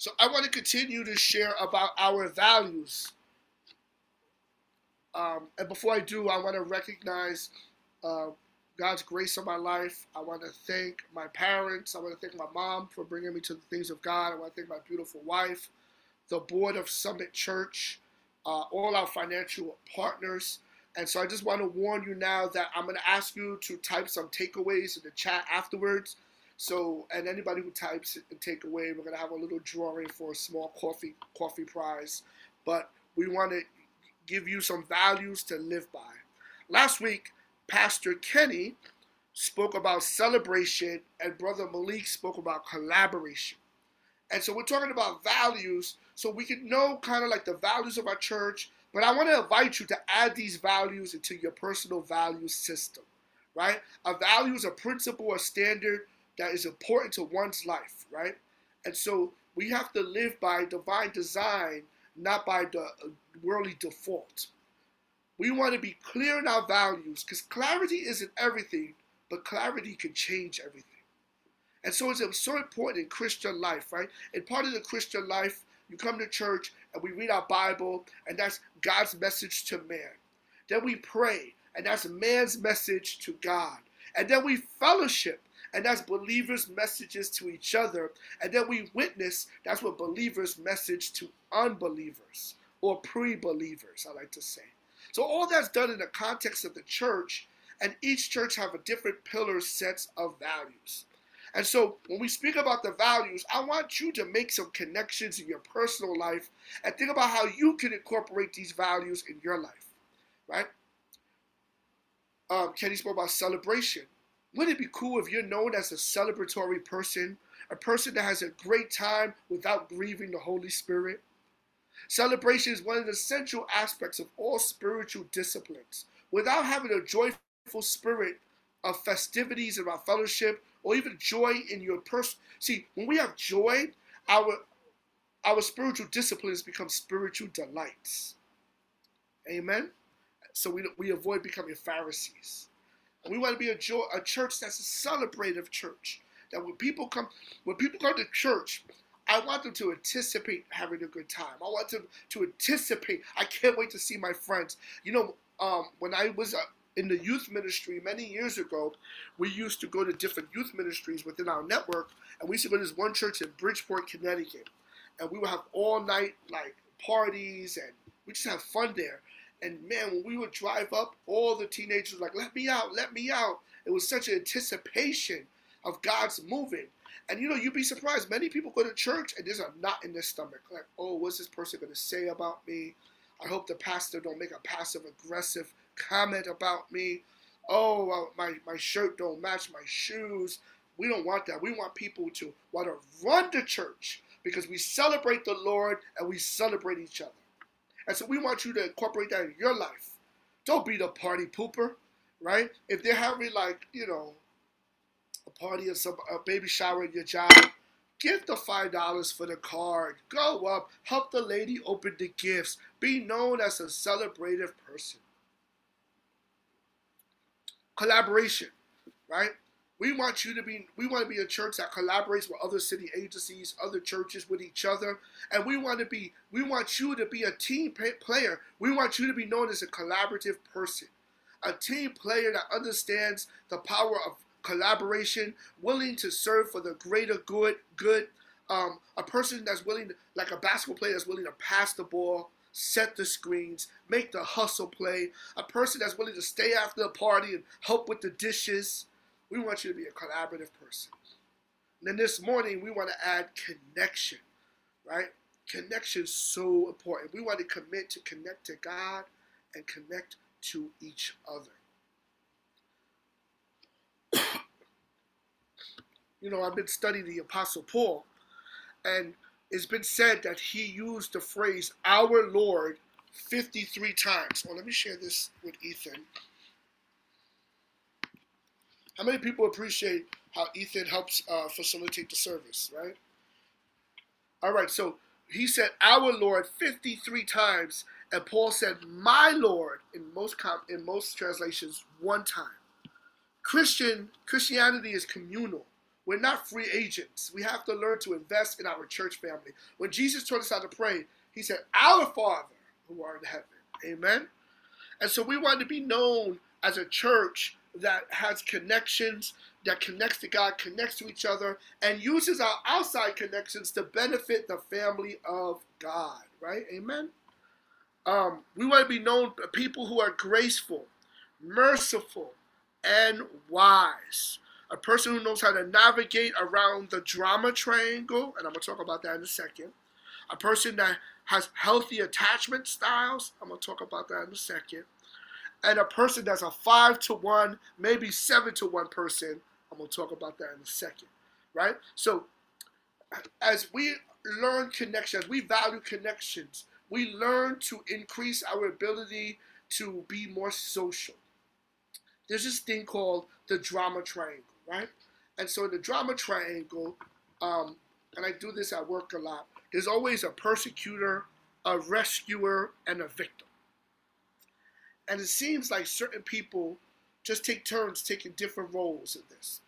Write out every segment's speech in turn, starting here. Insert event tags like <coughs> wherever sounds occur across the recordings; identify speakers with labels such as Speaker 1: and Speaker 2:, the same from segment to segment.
Speaker 1: So I want to continue to share about our values. Um, and before I do, I want to recognize uh, God's grace on my life. I want to thank my parents. I want to thank my mom for bringing me to the things of God. I want to thank my beautiful wife, the board of Summit Church, uh, all our financial partners. And so I just want to warn you now that I'm going to ask you to type some takeaways in the chat afterwards. So, and anybody who types a takeaway, we're going to have a little drawing for a small coffee coffee prize. But we want to give you some values to live by. Last week, Pastor Kenny spoke about celebration, and Brother Malik spoke about collaboration. And so we're talking about values so we can know kind of like the values of our church. But I want to invite you to add these values into your personal value system, right? A value is a principle a standard that is important to one's life, right? And so we have to live by divine design, not by the uh, worldly default. We want to be clear in our values because clarity isn't everything, but clarity can change everything. And so it's so important in Christian life, right? And part of the Christian life, you come to church and we read our Bible, and that's God's message to man. Then we pray, and that's man's message to God. And then we fellowship, and that's believers' messages to each other. And then we witness, that's what believers' message to unbelievers or pre believers, I like to say. So all that's done in the context of the church, and each church have a different pillar sets of values. And so when we speak about the values, I want you to make some connections in your personal life and think about how you can incorporate these values in your life, right? Um, Kenny spoke about celebration. Wouldn't it be cool if you're known as a celebratory person, a person that has a great time without grieving the Holy Spirit? Celebration is one of the central aspects of all spiritual disciplines. Without having a joyful spirit of festivities and our fellowship, or even joy in your person. See, when we have joy, our our spiritual disciplines become spiritual delights. Amen. So we, we avoid becoming Pharisees. We want to be a, joy, a church that's a celebrative church. That when people come, when people come to church, I want them to anticipate having a good time. I want them to anticipate. I can't wait to see my friends. You know, um, when I was uh, in the youth ministry many years ago, we used to go to different youth ministries within our network, and we used to go to this one church in Bridgeport, Connecticut, and we would have all night like parties, and we just have fun there. And man, when we would drive up, all the teenagers were like, "Let me out, let me out." It was such an anticipation of God's moving. And you know, you'd be surprised. Many people go to church and there's a knot in their stomach. Like, oh, what's this person going to say about me? I hope the pastor don't make a passive aggressive comment about me. Oh, my, my shirt don't match my shoes. We don't want that. We want people to want to run to church because we celebrate the Lord and we celebrate each other. And so we want you to incorporate that in your life. Don't be the party pooper, right? If they're having like, you know, a party or some a baby shower at your job, give the five dollars for the card. Go up, help the lady open the gifts. Be known as a celebrative person collaboration, right? We want you to be, we want to be a church that collaborates with other city agencies, other churches, with each other. And we want to be, we want you to be a team player. We want you to be known as a collaborative person, a team player that understands the power of collaboration, willing to serve for the greater good, good. Um, a person that's willing, like a basketball player that's willing to pass the ball, set the screens, make the hustle play, a person that's willing to stay after the party and help with the dishes. We want you to be a collaborative person. And then this morning, we want to add connection, right? Connection is so important. We want to commit to connect to God and connect to each other. <coughs> you know, I've been studying the Apostle Paul, and it's been said that he used the phrase our Lord 53 times. Well, let me share this with Ethan. How many people appreciate how Ethan helps uh, facilitate the service, right? All right, so he said our Lord 53 times, and Paul said my Lord in most com- in most translations one time. Christian Christianity is communal We're not free agents. We have to learn to invest in our church family. When Jesus taught us how to pray, he said, Our Father who art in heaven. Amen. And so we want to be known as a church that has connections, that connects to God, connects to each other, and uses our outside connections to benefit the family of God. Right? Amen. Um, we want to be known people who are graceful, merciful, and wise. A person who knows how to navigate around the drama triangle, and I'm going to talk about that in a second. A person that has healthy attachment styles, I'm going to talk about that in a second. And a person that's a five to one, maybe seven to one person, I'm to talk about that in a second. Right? So, as we learn connections, we value connections, we learn to increase our ability to be more social. There's this thing called the drama triangle, right? And so in the drama triangle, um, and I do this at work a lot, there's always a persecutor, a rescuer, and a victim. And it seems like certain people just take turns taking different roles in this.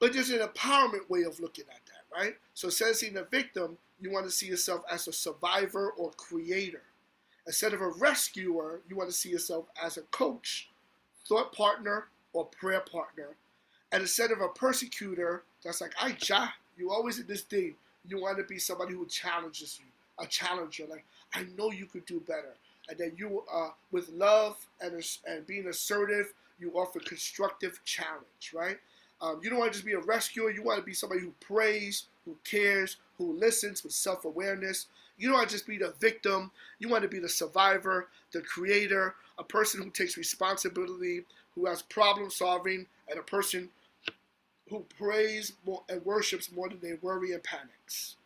Speaker 1: But there's an empowerment way of looking at that, right? So instead of seeing a victim, you want to see yourself as a survivor or creator. Instead of a rescuer, you want to see yourself as a coach, thought partner, or prayer partner. And instead of a persecutor, that's like, I ja, you always in this thing. You want to be somebody who challenges you, a challenger. Like, I know you could do better. And then you, uh, with love and, and being assertive, you offer constructive challenge, right? Um, you don't want to just be a rescuer. You want to be somebody who prays, who cares, who listens with self awareness. You don't want to just be the victim. You want to be the survivor, the creator, a person who takes responsibility, who has problem solving, and a person who prays more and worships more than they worry and panics.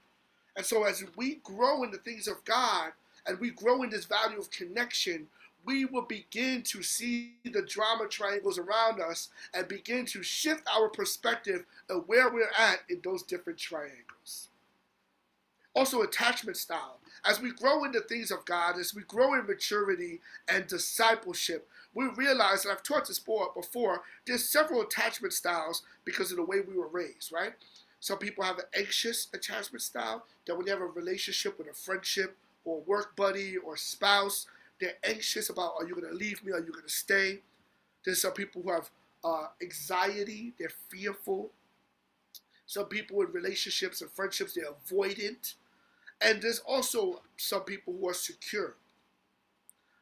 Speaker 1: And so, as we grow in the things of God and we grow in this value of connection, we will begin to see the drama triangles around us and begin to shift our perspective of where we're at in those different triangles. Also, attachment style. As we grow in the things of God, as we grow in maturity and discipleship, we realize, and I've taught this before, there's several attachment styles because of the way we were raised, right? Some people have an anxious attachment style that when they have a relationship with a friendship or work buddy or spouse, they're anxious about are you going to leave me? Are you going to stay? There's some people who have uh, anxiety, they're fearful. Some people in relationships and friendships, they're avoidant. And there's also some people who are secure.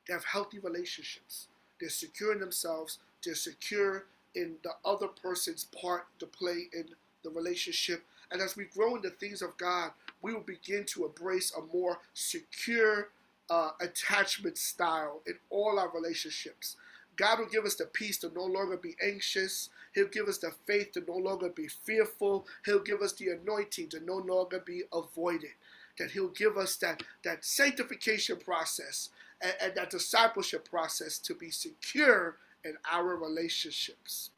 Speaker 1: They have healthy relationships. They're secure in themselves. They're secure in the other person's part to play in the relationship. And as we grow in the things of God, we will begin to embrace a more secure uh, attachment style in all our relationships. God will give us the peace to no longer be anxious. He'll give us the faith to no longer be fearful. He'll give us the anointing to no longer be avoided. That He'll give us that, that sanctification process and, and that discipleship process to be secure in our relationships.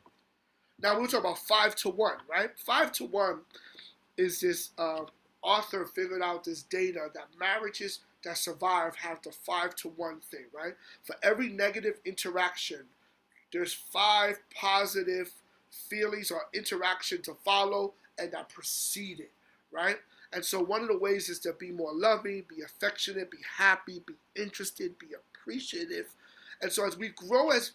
Speaker 1: Now we'll talk about five to one, right? Five to one is this uh, author figured out this data that marriages that survive have the five to one thing, right? For every negative interaction, there's five positive feelings or interaction to follow and that precede it, right? And so one of the ways is to be more loving, be affectionate, be happy, be interested, be appreciative. And so as we grow as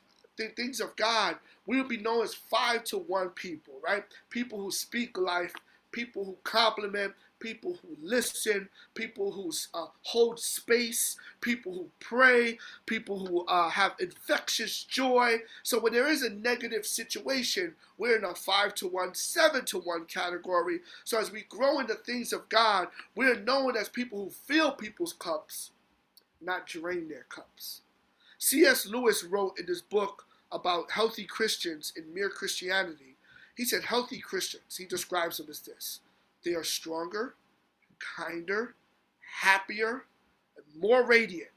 Speaker 1: things of God, we will be known as five to one people, right? People who speak life, people who compliment, people who listen, people who uh, hold space, people who pray, people who uh, have infectious joy. So when there is a negative situation, we're in a five to one, seven to one category. So as we grow in the things of God, we're known as people who fill people's cups, not drain their cups. C.S. Lewis wrote in his book about healthy Christians in Mere Christianity. He said, healthy Christians, he describes them as this they are stronger, kinder, happier, and more radiant.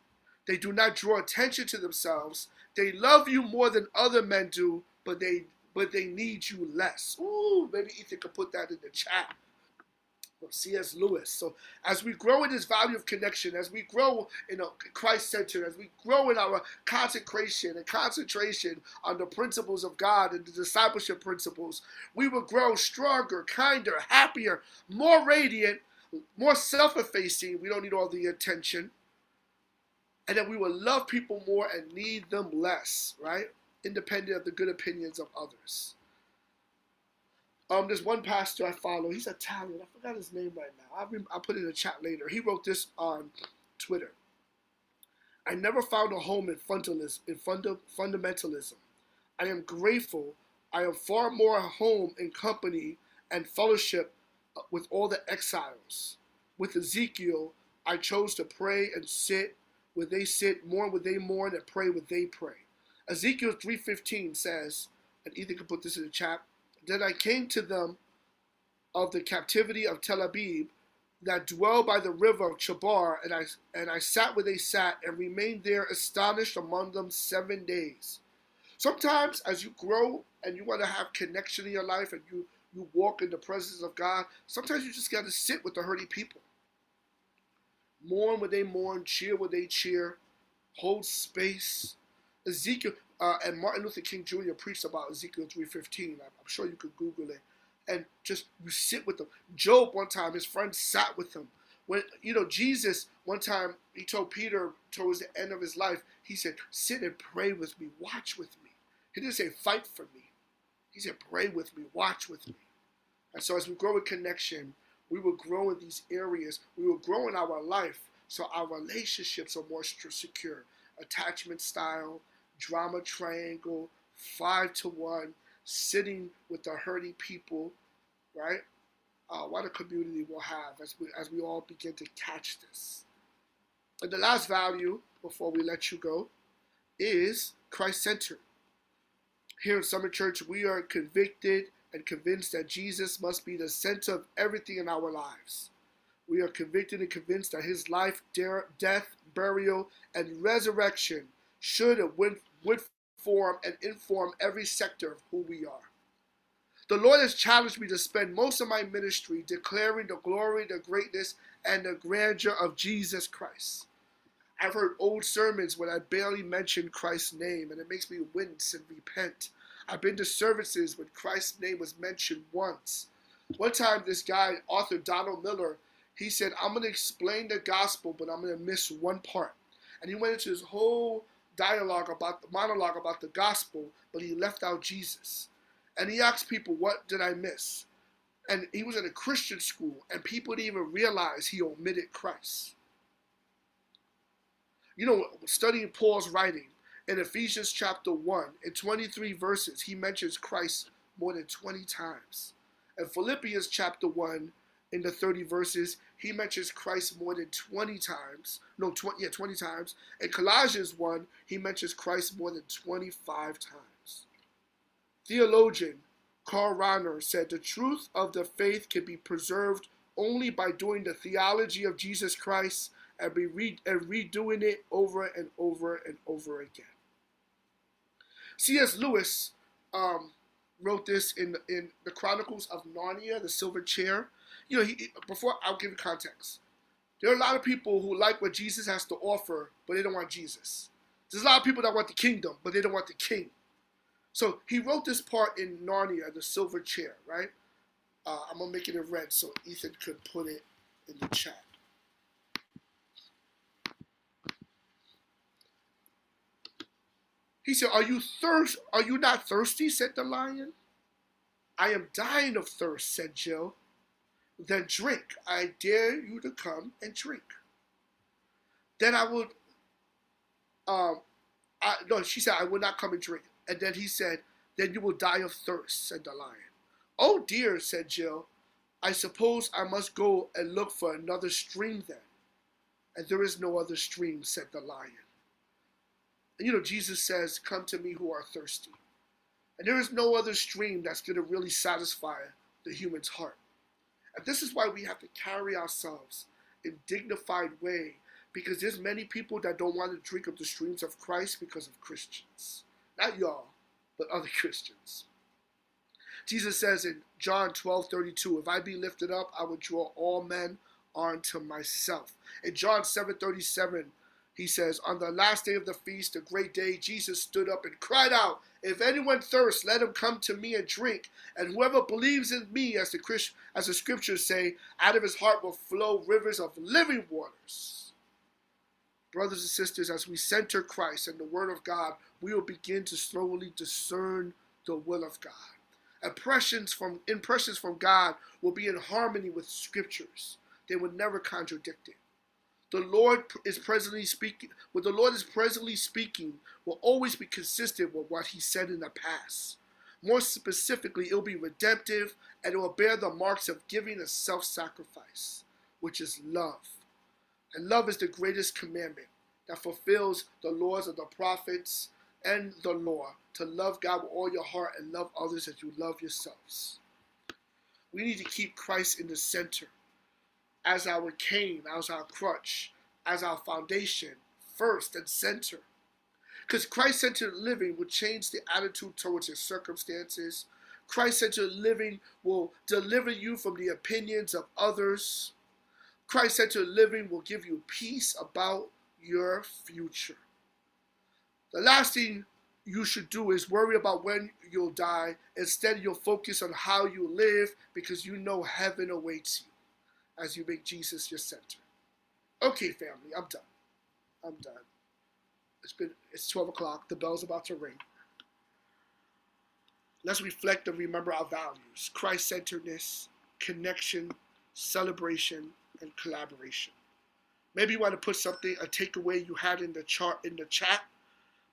Speaker 1: They do not draw attention to themselves. They love you more than other men do, but they but they need you less. Ooh, maybe Ethan could put that in the chat. C.S. Lewis. So as we grow in this value of connection, as we grow in a Christ centered, as we grow in our consecration and concentration on the principles of God and the discipleship principles, we will grow stronger, kinder, happier, more radiant, more self-effacing. We don't need all the attention. And that we will love people more and need them less, right? Independent of the good opinions of others. Um, there's one pastor I follow. He's Italian. I forgot his name right now. I'll, I'll put it in the chat later. He wrote this on Twitter. I never found a home in fundamentalism. In funda, fundamentalism. I am grateful. I am far more at home in company and fellowship uh, with all the exiles. With Ezekiel, I chose to pray and sit where they sit, mourn where they mourn, and pray where they pray. Ezekiel 3.15 says, and Ethan can put this in the chat, then I came to them of the captivity of Tel Abib that dwell by the river of Chebar, and I and I sat where they sat and remained there astonished among them seven days. Sometimes as you grow and you want to have connection in your life and you, you walk in the presence of God, sometimes you just gotta sit with the hurting people. Mourn where they mourn, cheer where they cheer, hold space. Ezekiel, uh, and Martin Luther King Jr. preached about Ezekiel 3:15. I'm, I'm sure you could Google it, and just you sit with them. Job one time, his friend sat with him. When you know Jesus, one time he told Peter towards the end of his life, he said, "Sit and pray with me, watch with me." He didn't say fight for me. He said, "Pray with me, watch with me." And so as we grow in connection, we will grow in these areas. We will grow in our life, so our relationships are more secure. Attachment style, drama triangle, five to one, sitting with the hurting people, right? Uh, what a community we'll have as we, as we all begin to catch this. And the last value, before we let you go, is Christ centered. Here in Summit Church, we are convicted and convinced that Jesus must be the center of everything in our lives. We are convicted and convinced that his life, death, burial, and resurrection should and would, would form and inform every sector of who we are. The Lord has challenged me to spend most of my ministry declaring the glory, the greatness, and the grandeur of Jesus Christ. I've heard old sermons when I barely mention Christ's name, and it makes me wince and repent. I've been to services when Christ's name was mentioned once. One time, this guy, author Donald Miller, he said, I'm going to explain the gospel, but I'm going to miss one part. And he went into his whole dialogue about the monologue about the gospel, but he left out Jesus. And he asked people, What did I miss? And he was in a Christian school, and people didn't even realize he omitted Christ. You know, studying Paul's writing in Ephesians chapter 1, in 23 verses, he mentions Christ more than 20 times. In Philippians chapter 1, in the 30 verses, he mentions Christ more than 20 times. No, 20, yeah, 20 times. In Colossians 1, he mentions Christ more than 25 times. Theologian Karl Rahner said the truth of the faith can be preserved only by doing the theology of Jesus Christ and, be re- and redoing it over and over and over again. C.S. Lewis um, wrote this in, in the Chronicles of Narnia, The Silver Chair you know, he, before I'll give you context. There are a lot of people who like what Jesus has to offer, but they don't want Jesus. There's a lot of people that want the kingdom, but they don't want the king. So he wrote this part in Narnia, the silver chair, right? Uh, I'm gonna make it in red so Ethan could put it in the chat. He said, "Are you thirst? Are you not thirsty?" said the lion. "I am dying of thirst," said Jill. Then drink. I dare you to come and drink. Then I would, um, I, no, she said, I will not come and drink. And then he said, Then you will die of thirst, said the lion. Oh dear, said Jill. I suppose I must go and look for another stream then. And there is no other stream, said the lion. And you know, Jesus says, Come to me who are thirsty. And there is no other stream that's going to really satisfy the human's heart. And this is why we have to carry ourselves in dignified way because there's many people that don't want to drink of the streams of Christ because of Christians. Not y'all, but other <laughs> Christians. Jesus says in John 12 32, If I be lifted up, I will draw all men unto myself. In John 7 37, he says, On the last day of the feast, the great day, Jesus stood up and cried out, If anyone thirsts, let him come to me and drink. And whoever believes in me, as the, Christ, as the scriptures say, out of his heart will flow rivers of living waters. Brothers and sisters, as we center Christ and the Word of God, we will begin to slowly discern the will of God. Impressions from impressions from God will be in harmony with scriptures. They will never contradict it. The Lord is presently speaking. What the Lord is presently speaking will always be consistent with what He said in the past. More specifically, it will be redemptive and it will bear the marks of giving a self-sacrifice, which is love. And love is the greatest commandment that fulfills the laws of the prophets and the law to love God with all your heart and love others as you love yourselves. We need to keep Christ in the center as our cane, as our crutch, as our foundation, first and center. Because Christ centered living will change the attitude towards your circumstances. Christ centered living will deliver you from the opinions of others. Christ centered living will give you peace about your future. The last thing you should do is worry about when you'll die. Instead, you'll focus on how you live because you know heaven awaits you as you make Jesus your center. Okay, family, I'm done. I'm done. It's been it's 12 o'clock. The bell's about to ring. Let's reflect and remember our values: Christ-centeredness, connection, celebration, and collaboration. Maybe you want to put something, a takeaway you had in the chart in the chat.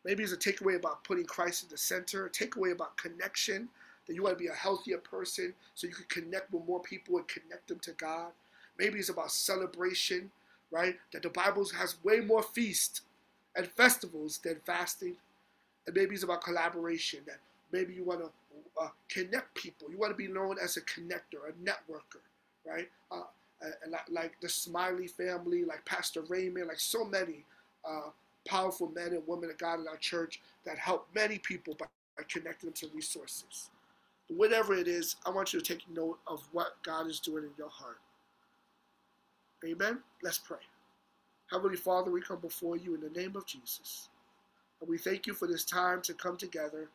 Speaker 1: Maybe it's a takeaway about putting Christ in the center, a takeaway about connection, that you want to be a healthier person so you can connect with more people and connect them to God. Maybe it's about celebration, right? That the Bible has way more feasts and festivals than fasting. And maybe it's about collaboration, that maybe you want to uh, connect people. You want to be known as a connector, a networker, right? Uh, like the Smiley family, like Pastor Raymond, like so many uh, powerful men and women of God in our church that help many people by, by connecting them to resources. But whatever it is, I want you to take note of what God is doing in your heart. Amen. Let's pray. Heavenly Father, we come before you in the name of Jesus. And we thank you for this time to come together.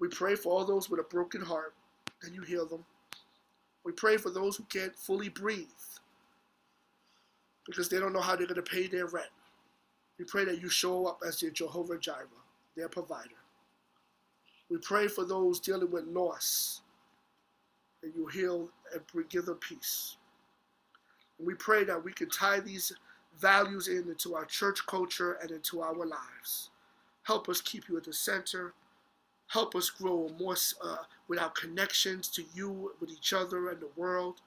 Speaker 1: We pray for all those with a broken heart that you heal them. We pray for those who can't fully breathe because they don't know how they're going to pay their rent. We pray that you show up as your Jehovah Jireh, their provider. We pray for those dealing with loss, and you heal and give them peace. And we pray that we can tie these values in into our church culture and into our lives. Help us keep you at the center. Help us grow more uh, with our connections to you, with each other, and the world.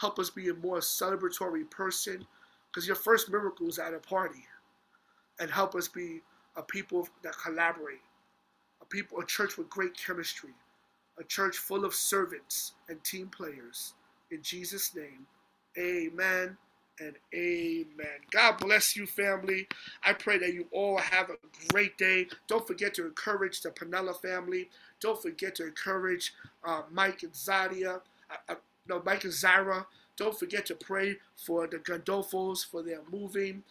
Speaker 1: Help us be a more celebratory person because your first miracle is at a party. And help us be a people that collaborate, a people, a church with great chemistry, a church full of servants and team players. In Jesus' name, Amen and amen. God bless you, family. I pray that you all have a great day. Don't forget to encourage the Panella family. Don't forget to encourage uh, Mike and Zadia. Uh, uh, no, Mike and Zara. Don't forget to pray for the Gandolfos for their moving.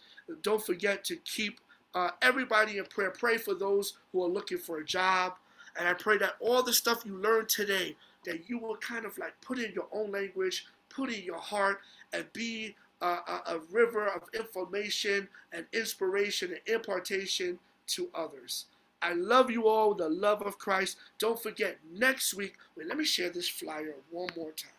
Speaker 1: Don't forget to keep uh, everybody in prayer. Pray for those who are looking for a job. And I pray that all the stuff you learned today, that you will kind of like put in your own language, put in your heart and be a, a, a river of information and inspiration and impartation to others. I love you all with the love of Christ. Don't forget, next week, wait, let me share this flyer one more time.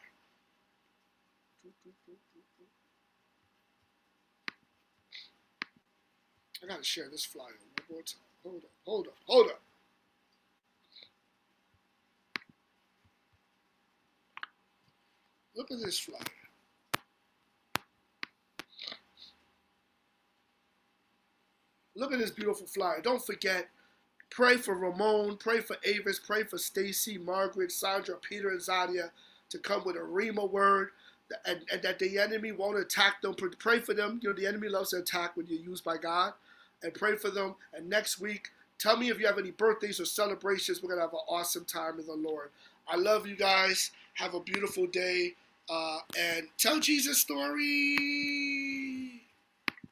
Speaker 1: I gotta share this flyer one more time. Hold up, hold up, hold up. Look at this flyer. Look at this beautiful flyer. Don't forget, pray for Ramon, pray for Avis, pray for Stacy, Margaret, Sandra, Peter, and Zadia to come with a Rhema word and, and, that the enemy won't attack them. Pray for them. You know, the enemy loves to attack when you're used by God. And pray for them. And next week, tell me if you have any birthdays or celebrations. We're going to have an awesome time in the Lord. I love you guys. Have a beautiful day. Uh, and tell Jesus story.